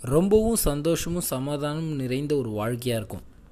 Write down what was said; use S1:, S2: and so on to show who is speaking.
S1: ரொம்பவும் சந்தோஷமும் சமாதானமும் நிறைந்த ஒரு வாழ்க்கையாக இருக்கும்.